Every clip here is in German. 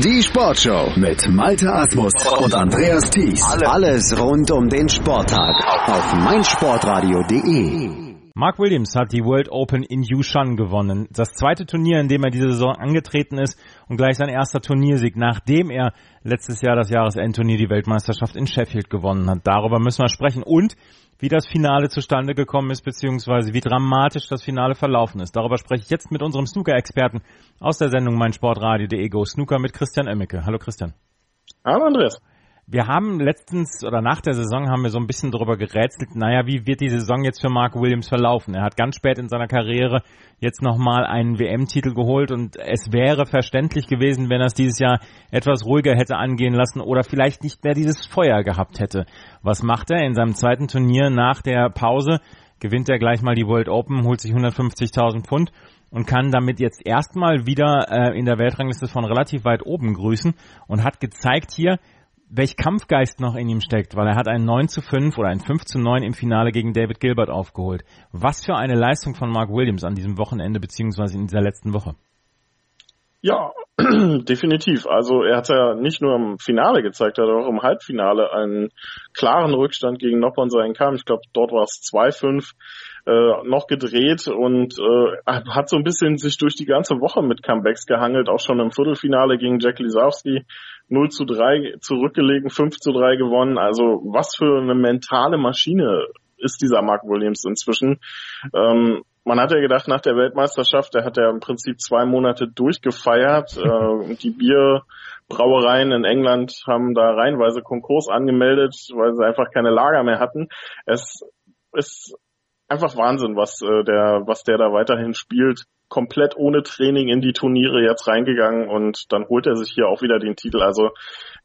Die Sportshow mit Malte Asmus und Andreas Thies. Alles rund um den Sporttag auf meinsportradio.de. Mark Williams hat die World Open in Yushan gewonnen. Das zweite Turnier, in dem er diese Saison angetreten ist und gleich sein erster Turniersieg, nachdem er letztes Jahr das Jahresendturnier die Weltmeisterschaft in Sheffield gewonnen hat. Darüber müssen wir sprechen. Und wie das Finale zustande gekommen ist, beziehungsweise wie dramatisch das Finale verlaufen ist. Darüber spreche ich jetzt mit unserem Snooker-Experten aus der Sendung meinsportradio.de Go Snooker mit Christian Emmecke. Hallo Christian. Hallo Andreas. Wir haben letztens oder nach der Saison haben wir so ein bisschen darüber gerätselt, naja, wie wird die Saison jetzt für Mark Williams verlaufen? Er hat ganz spät in seiner Karriere jetzt nochmal einen WM-Titel geholt und es wäre verständlich gewesen, wenn er es dieses Jahr etwas ruhiger hätte angehen lassen oder vielleicht nicht mehr dieses Feuer gehabt hätte. Was macht er in seinem zweiten Turnier nach der Pause? Gewinnt er gleich mal die World Open, holt sich 150.000 Pfund und kann damit jetzt erstmal wieder äh, in der Weltrangliste von relativ weit oben grüßen und hat gezeigt hier, welch Kampfgeist noch in ihm steckt, weil er hat ein 9 zu 5 oder ein 5 zu 9 im Finale gegen David Gilbert aufgeholt. Was für eine Leistung von Mark Williams an diesem Wochenende beziehungsweise in dieser letzten Woche. Ja, definitiv. Also er hat ja nicht nur im Finale gezeigt, er hat auch im Halbfinale einen klaren Rückstand gegen Noppon sein kam. Ich glaube, dort war es 2-5 äh, noch gedreht und äh, hat so ein bisschen sich durch die ganze Woche mit Comebacks gehangelt, auch schon im Viertelfinale gegen Jack Lisowski 0 zu 3 zurückgelegen, 5 zu 3 gewonnen. Also was für eine mentale Maschine ist dieser Mark Williams inzwischen. Ähm, man hat ja gedacht, nach der Weltmeisterschaft, der hat ja im Prinzip zwei Monate durchgefeiert. äh, die Bierbrauereien in England haben da reihenweise Konkurs angemeldet, weil sie einfach keine Lager mehr hatten. Es ist einfach Wahnsinn, was äh, der, was der da weiterhin spielt. Komplett ohne Training in die Turniere jetzt reingegangen und dann holt er sich hier auch wieder den Titel. Also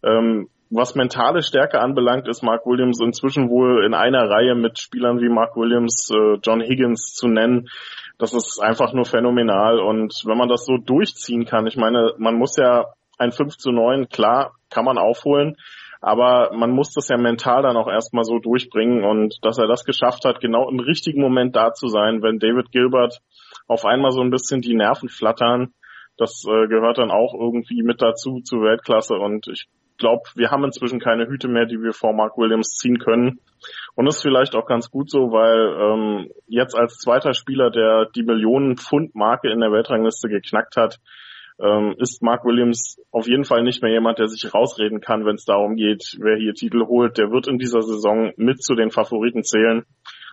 ähm, was mentale Stärke anbelangt, ist Mark Williams inzwischen wohl in einer Reihe mit Spielern wie Mark Williams, äh, John Higgins zu nennen. Das ist einfach nur phänomenal. Und wenn man das so durchziehen kann, ich meine, man muss ja ein 5 zu 9, klar, kann man aufholen. Aber man muss das ja mental dann auch erstmal so durchbringen und dass er das geschafft hat, genau im richtigen Moment da zu sein, wenn David Gilbert auf einmal so ein bisschen die Nerven flattern, das äh, gehört dann auch irgendwie mit dazu zur Weltklasse und ich glaube, wir haben inzwischen keine Hüte mehr, die wir vor Mark Williams ziehen können. Und das ist vielleicht auch ganz gut so, weil ähm, jetzt als zweiter Spieler, der die Millionen Pfund Marke in der Weltrangliste geknackt hat, ähm, ist Mark Williams auf jeden Fall nicht mehr jemand, der sich rausreden kann, wenn es darum geht, wer hier Titel holt. Der wird in dieser Saison mit zu den Favoriten zählen.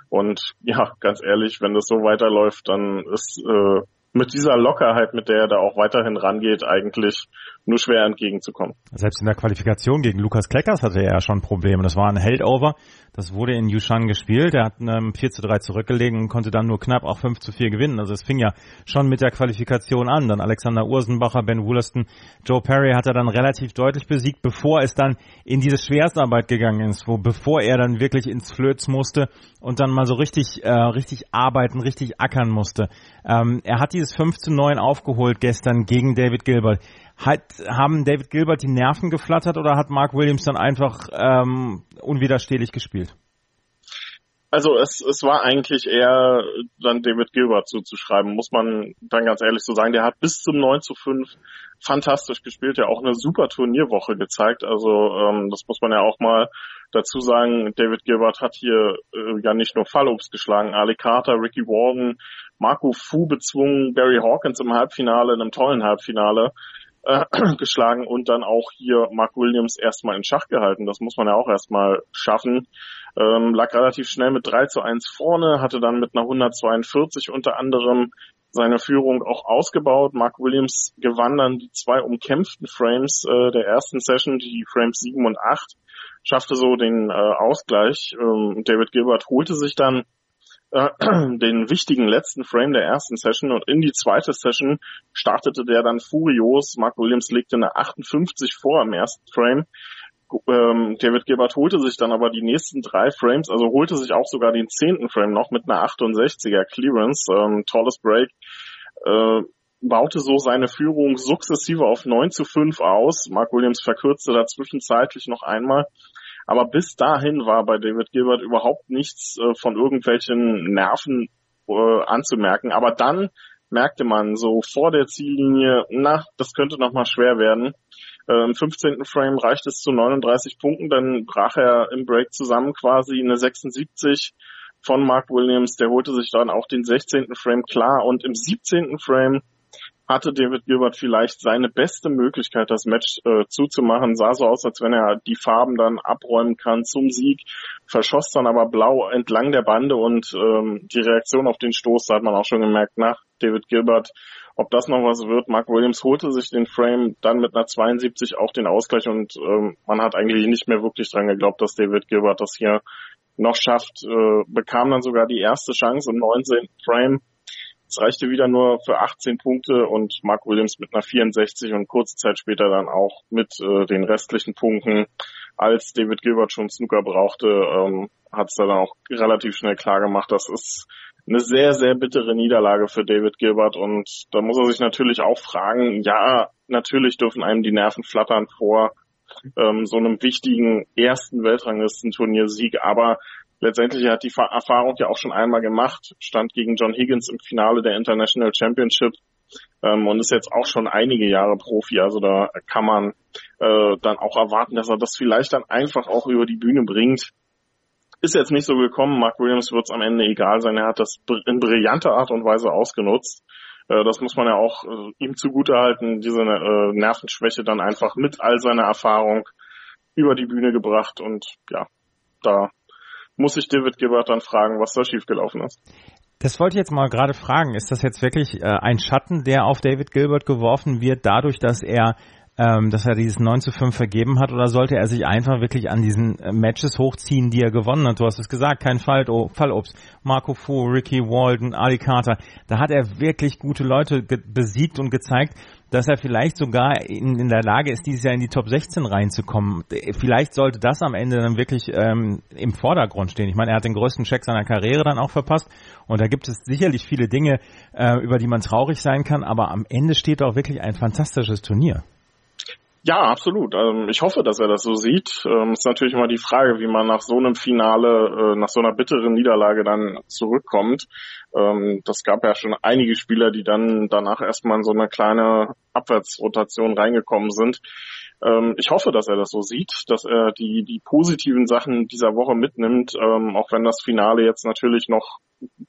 Und ja, ganz ehrlich, wenn das so weiterläuft, dann ist äh, mit dieser Lockerheit, mit der er da auch weiterhin rangeht, eigentlich nur schwer entgegenzukommen. Selbst in der Qualifikation gegen Lukas Kleckers hatte er ja schon Probleme. Das war ein Heldover. Das wurde in Yushan gespielt. Er hat ähm, 4 zu 3 zurückgelegen und konnte dann nur knapp auch 5 zu 4 gewinnen. Also es fing ja schon mit der Qualifikation an. Dann Alexander Ursenbacher, Ben Wollaston, Joe Perry hat er dann relativ deutlich besiegt, bevor es dann in diese Schwerstarbeit gegangen ist, wo bevor er dann wirklich ins Flöz musste und dann mal so richtig, äh, richtig arbeiten, richtig ackern musste. Ähm, er hat dieses 5 zu 9 aufgeholt gestern gegen David Gilbert. Hat, haben David Gilbert die Nerven geflattert oder hat Mark Williams dann einfach ähm, unwiderstehlich gespielt? Also es, es war eigentlich eher dann David Gilbert zuzuschreiben, muss man dann ganz ehrlich so sagen. Der hat bis zum 9 zu 5 fantastisch gespielt, ja auch eine super Turnierwoche gezeigt. Also ähm, das muss man ja auch mal dazu sagen. David Gilbert hat hier äh, ja nicht nur Fallobst geschlagen, Ali Carter, Ricky Warden, Marco Fu bezwungen, Barry Hawkins im Halbfinale, in einem tollen Halbfinale äh, geschlagen und dann auch hier Mark Williams erstmal in Schach gehalten. Das muss man ja auch erstmal schaffen. Ähm, lag relativ schnell mit 3 zu 1 vorne, hatte dann mit einer 142 unter anderem seine Führung auch ausgebaut. Mark Williams gewann dann die zwei umkämpften Frames äh, der ersten Session, die Frames 7 und 8, schaffte so den äh, Ausgleich. Ähm, David Gilbert holte sich dann äh, den wichtigen letzten Frame der ersten Session und in die zweite Session startete der dann furios. Mark Williams legte eine 58 vor im ersten Frame. Ähm, David Gilbert holte sich dann aber die nächsten drei Frames, also holte sich auch sogar den zehnten Frame noch mit einer 68er Clearance, ähm, tolles Break, äh, baute so seine Führung sukzessive auf 9 zu 5 aus. Mark Williams verkürzte da zwischenzeitlich noch einmal aber bis dahin war bei David Gilbert überhaupt nichts äh, von irgendwelchen Nerven äh, anzumerken. Aber dann merkte man so vor der Ziellinie, na, das könnte nochmal schwer werden. Äh, Im 15. Frame reicht es zu 39 Punkten, dann brach er im Break zusammen quasi eine 76 von Mark Williams. Der holte sich dann auch den 16. Frame klar und im 17. Frame hatte David Gilbert vielleicht seine beste Möglichkeit, das Match äh, zuzumachen. Sah so aus, als wenn er die Farben dann abräumen kann zum Sieg, verschoss dann aber blau entlang der Bande und ähm, die Reaktion auf den Stoß, da hat man auch schon gemerkt, nach David Gilbert, ob das noch was wird. Mark Williams holte sich den Frame dann mit einer 72 auch den Ausgleich und ähm, man hat eigentlich nicht mehr wirklich dran geglaubt, dass David Gilbert das hier noch schafft, äh, bekam dann sogar die erste Chance im 19. Frame es reichte wieder nur für 18 Punkte und Mark Williams mit einer 64 und kurze Zeit später dann auch mit äh, den restlichen Punkten. Als David Gilbert schon Snooker brauchte, ähm, hat es dann auch relativ schnell klar gemacht, das ist eine sehr, sehr bittere Niederlage für David Gilbert und da muss er sich natürlich auch fragen, ja, natürlich dürfen einem die Nerven flattern vor ähm, so einem wichtigen ersten Weltranglistenturnier-Sieg, aber letztendlich hat die Erfahrung ja auch schon einmal gemacht, stand gegen John Higgins im Finale der International Championship ähm, und ist jetzt auch schon einige Jahre Profi. Also da kann man äh, dann auch erwarten, dass er das vielleicht dann einfach auch über die Bühne bringt. Ist jetzt nicht so gekommen. Mark Williams wird es am Ende egal sein. Er hat das in brillanter Art und Weise ausgenutzt. Äh, das muss man ja auch äh, ihm zugutehalten, diese äh, Nervenschwäche dann einfach mit all seiner Erfahrung über die Bühne gebracht und ja, da muss sich David Gilbert dann fragen, was da schiefgelaufen ist. Das wollte ich jetzt mal gerade fragen. Ist das jetzt wirklich äh, ein Schatten, der auf David Gilbert geworfen wird, dadurch, dass er ähm, dass er dieses 9 zu 5 vergeben hat oder sollte er sich einfach wirklich an diesen äh, Matches hochziehen, die er gewonnen hat? Du hast es gesagt, kein Fall, oh, Fallobst. Marco Fu, Ricky Walden, Ali Carter. Da hat er wirklich gute Leute besiegt und gezeigt, dass er vielleicht sogar in, in der Lage ist, dieses Jahr in die Top 16 reinzukommen. Vielleicht sollte das am Ende dann wirklich ähm, im Vordergrund stehen. Ich meine, er hat den größten Check seiner Karriere dann auch verpasst und da gibt es sicherlich viele Dinge, äh, über die man traurig sein kann, aber am Ende steht auch wirklich ein fantastisches Turnier. Ja, absolut. Ähm, ich hoffe, dass er das so sieht. Ähm, ist natürlich immer die Frage, wie man nach so einem Finale, äh, nach so einer bitteren Niederlage dann zurückkommt. Ähm, das gab ja schon einige Spieler, die dann danach erstmal in so eine kleine Abwärtsrotation reingekommen sind. Ich hoffe, dass er das so sieht, dass er die, die positiven Sachen dieser Woche mitnimmt, auch wenn das Finale jetzt natürlich noch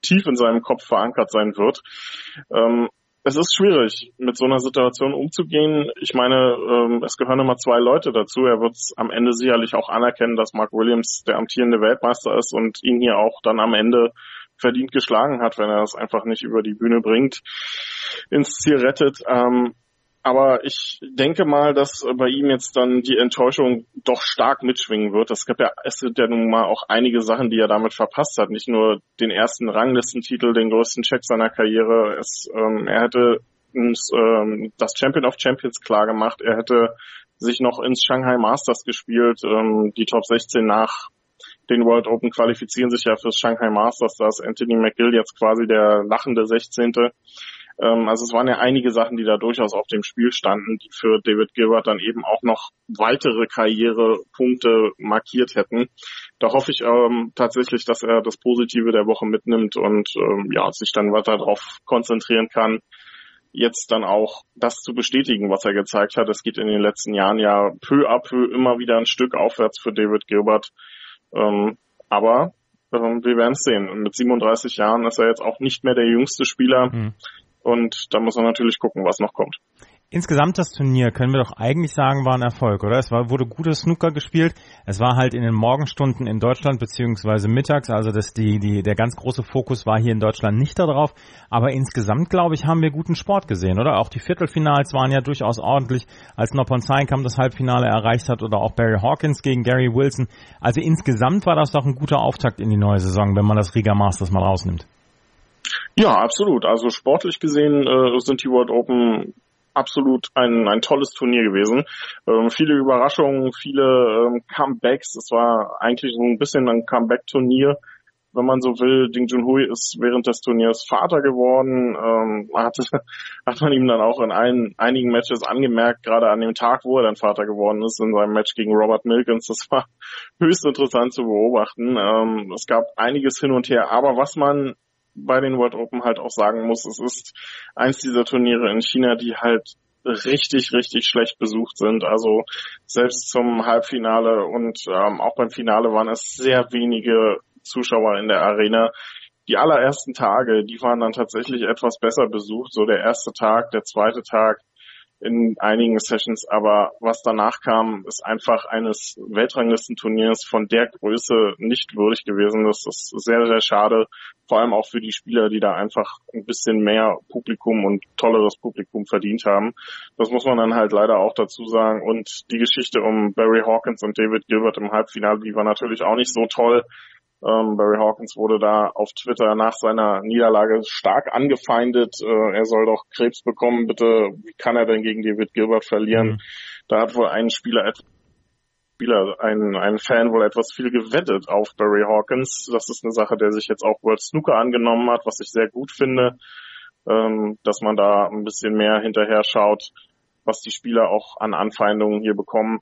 tief in seinem Kopf verankert sein wird es ist schwierig, mit so einer Situation umzugehen. Ich meine, ähm, es gehören immer zwei Leute dazu. Er wird am Ende sicherlich auch anerkennen, dass Mark Williams der amtierende Weltmeister ist und ihn hier auch dann am Ende verdient geschlagen hat, wenn er es einfach nicht über die Bühne bringt, ins Ziel rettet. Ähm, aber ich denke mal, dass bei ihm jetzt dann die Enttäuschung doch stark mitschwingen wird. Es gibt ja, es gibt ja nun mal auch einige Sachen, die er damit verpasst hat. Nicht nur den ersten Ranglistentitel, den größten Check seiner Karriere. Es, ähm, er hätte ins, ähm, das Champion of Champions klar gemacht. Er hätte sich noch ins Shanghai Masters gespielt. Ähm, die Top 16 nach den World Open qualifizieren sich ja fürs Shanghai Masters. Da ist Anthony McGill jetzt quasi der lachende 16. Ähm, also es waren ja einige Sachen, die da durchaus auf dem Spiel standen, die für David Gilbert dann eben auch noch weitere Karrierepunkte markiert hätten. Da hoffe ich ähm, tatsächlich, dass er das Positive der Woche mitnimmt und ähm, ja, sich dann weiter darauf konzentrieren kann, jetzt dann auch das zu bestätigen, was er gezeigt hat. Es geht in den letzten Jahren ja peu à peu immer wieder ein Stück aufwärts für David Gilbert. Ähm, aber ähm, wir werden es sehen. Mit 37 Jahren ist er jetzt auch nicht mehr der jüngste Spieler. Mhm. Und da muss man natürlich gucken, was noch kommt. Insgesamt das Turnier können wir doch eigentlich sagen, war ein Erfolg, oder? Es war, wurde gutes Snooker gespielt. Es war halt in den Morgenstunden in Deutschland beziehungsweise mittags, also das, die, die, der ganz große Fokus war hier in Deutschland nicht darauf. Aber insgesamt, glaube ich, haben wir guten Sport gesehen, oder? Auch die Viertelfinals waren ja durchaus ordentlich, als Noppon Seinkamp das Halbfinale erreicht hat oder auch Barry Hawkins gegen Gary Wilson. Also insgesamt war das doch ein guter Auftakt in die neue Saison, wenn man das Riga Masters mal rausnimmt. Ja, absolut. Also sportlich gesehen äh, sind die World Open absolut ein, ein tolles Turnier gewesen. Ähm, viele Überraschungen, viele ähm, Comebacks. Es war eigentlich so ein bisschen ein Comeback-Turnier, wenn man so will. Ding Junhui ist während des Turniers Vater geworden. Ähm, hat, hat man ihm dann auch in ein, einigen Matches angemerkt, gerade an dem Tag, wo er dann Vater geworden ist, in seinem Match gegen Robert Milkins. Das war höchst interessant zu beobachten. Ähm, es gab einiges hin und her. Aber was man bei den World Open halt auch sagen muss, es ist eins dieser Turniere in China, die halt richtig, richtig schlecht besucht sind. Also selbst zum Halbfinale und ähm, auch beim Finale waren es sehr wenige Zuschauer in der Arena. Die allerersten Tage, die waren dann tatsächlich etwas besser besucht. So der erste Tag, der zweite Tag, in einigen Sessions, aber was danach kam, ist einfach eines Weltranglistenturniers von der Größe nicht würdig gewesen. Das ist sehr, sehr schade, vor allem auch für die Spieler, die da einfach ein bisschen mehr Publikum und tolleres Publikum verdient haben. Das muss man dann halt leider auch dazu sagen. Und die Geschichte um Barry Hawkins und David Gilbert im Halbfinale, die war natürlich auch nicht so toll. Ähm, Barry Hawkins wurde da auf Twitter nach seiner Niederlage stark angefeindet. Äh, er soll doch Krebs bekommen. Bitte, wie kann er denn gegen David Gilbert verlieren? Mhm. Da hat wohl ein Spieler Spieler, ein, ein Fan wohl etwas viel gewettet auf Barry Hawkins. Das ist eine Sache, der sich jetzt auch World Snooker angenommen hat, was ich sehr gut finde, ähm, dass man da ein bisschen mehr hinterher schaut, was die Spieler auch an Anfeindungen hier bekommen.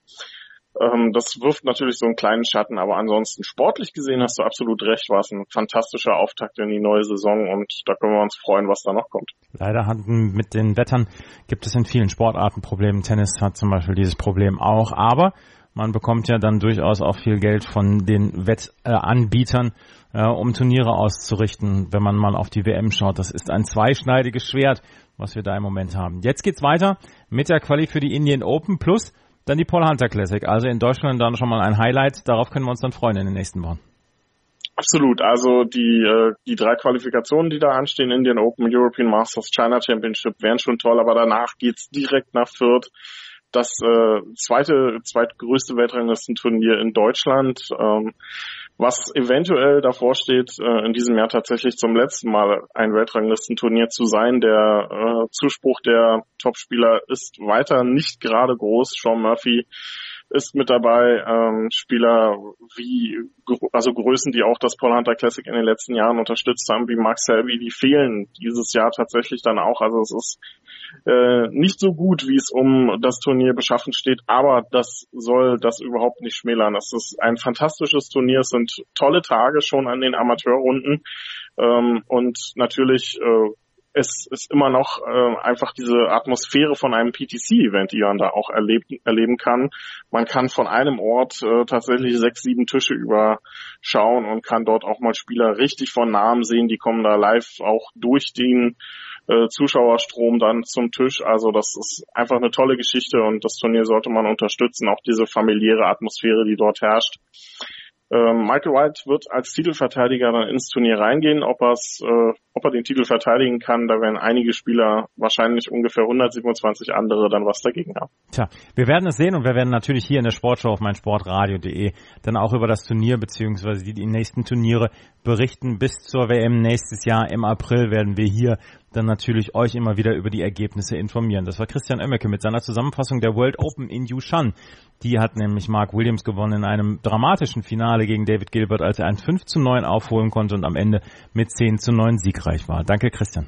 Ähm, das wirft natürlich so einen kleinen Schatten, aber ansonsten sportlich gesehen hast du absolut recht, war es ein fantastischer Auftakt in die neue Saison und da können wir uns freuen, was da noch kommt. Leider hatten mit den Wettern gibt es in vielen Sportarten Probleme. Tennis hat zum Beispiel dieses Problem auch, aber man bekommt ja dann durchaus auch viel Geld von den Wettanbietern, äh, um Turniere auszurichten, wenn man mal auf die WM schaut. Das ist ein zweischneidiges Schwert, was wir da im Moment haben. Jetzt geht's weiter mit der Quali für die Indian Open Plus dann die Paul Hunter Classic. Also in Deutschland dann schon mal ein Highlight. Darauf können wir uns dann freuen in den nächsten Wochen. Absolut. Also die, äh, die drei Qualifikationen, die da anstehen, Indian Open, European Masters, China Championship, wären schon toll, aber danach geht's direkt nach Fürth. Das äh, zweite, zweitgrößte Weltranglistenturnier in Deutschland. Ähm, was eventuell davor steht, äh, in diesem Jahr tatsächlich zum letzten Mal ein Weltranglistenturnier zu sein. Der äh, Zuspruch der Topspieler ist weiter nicht gerade groß. Sean Murphy ist mit dabei. Ähm, Spieler wie, also Größen, die auch das Paul Hunter Classic in den letzten Jahren unterstützt haben, wie Max Selby, die fehlen dieses Jahr tatsächlich dann auch. Also es ist äh, nicht so gut, wie es um das Turnier beschaffen steht, aber das soll das überhaupt nicht schmälern. Das ist ein fantastisches Turnier, es sind tolle Tage schon an den Amateurrunden ähm, und natürlich äh, es ist immer noch äh, einfach diese Atmosphäre von einem PTC-Event, die man da auch erlebt, erleben kann. Man kann von einem Ort äh, tatsächlich sechs, sieben Tische überschauen und kann dort auch mal Spieler richtig von Namen sehen. Die kommen da live auch durch den äh, Zuschauerstrom dann zum Tisch. Also das ist einfach eine tolle Geschichte und das Turnier sollte man unterstützen, auch diese familiäre Atmosphäre, die dort herrscht. Ähm, Michael White wird als Titelverteidiger dann ins Turnier reingehen. Ob, er's, äh, ob er den Titel verteidigen kann, da werden einige Spieler, wahrscheinlich ungefähr 127 andere, dann was dagegen haben. Tja, wir werden es sehen und wir werden natürlich hier in der Sportshow auf meinsportradio.de dann auch über das Turnier beziehungsweise die, die nächsten Turniere berichten. Bis zur WM nächstes Jahr im April werden wir hier dann natürlich euch immer wieder über die Ergebnisse informieren. Das war Christian Oemmeke mit seiner Zusammenfassung der World Open in Yushan. Die hat nämlich Mark Williams gewonnen in einem dramatischen Finale gegen David Gilbert, als er ein 5 zu 9 aufholen konnte und am Ende mit 10 zu 9 siegreich war. Danke Christian.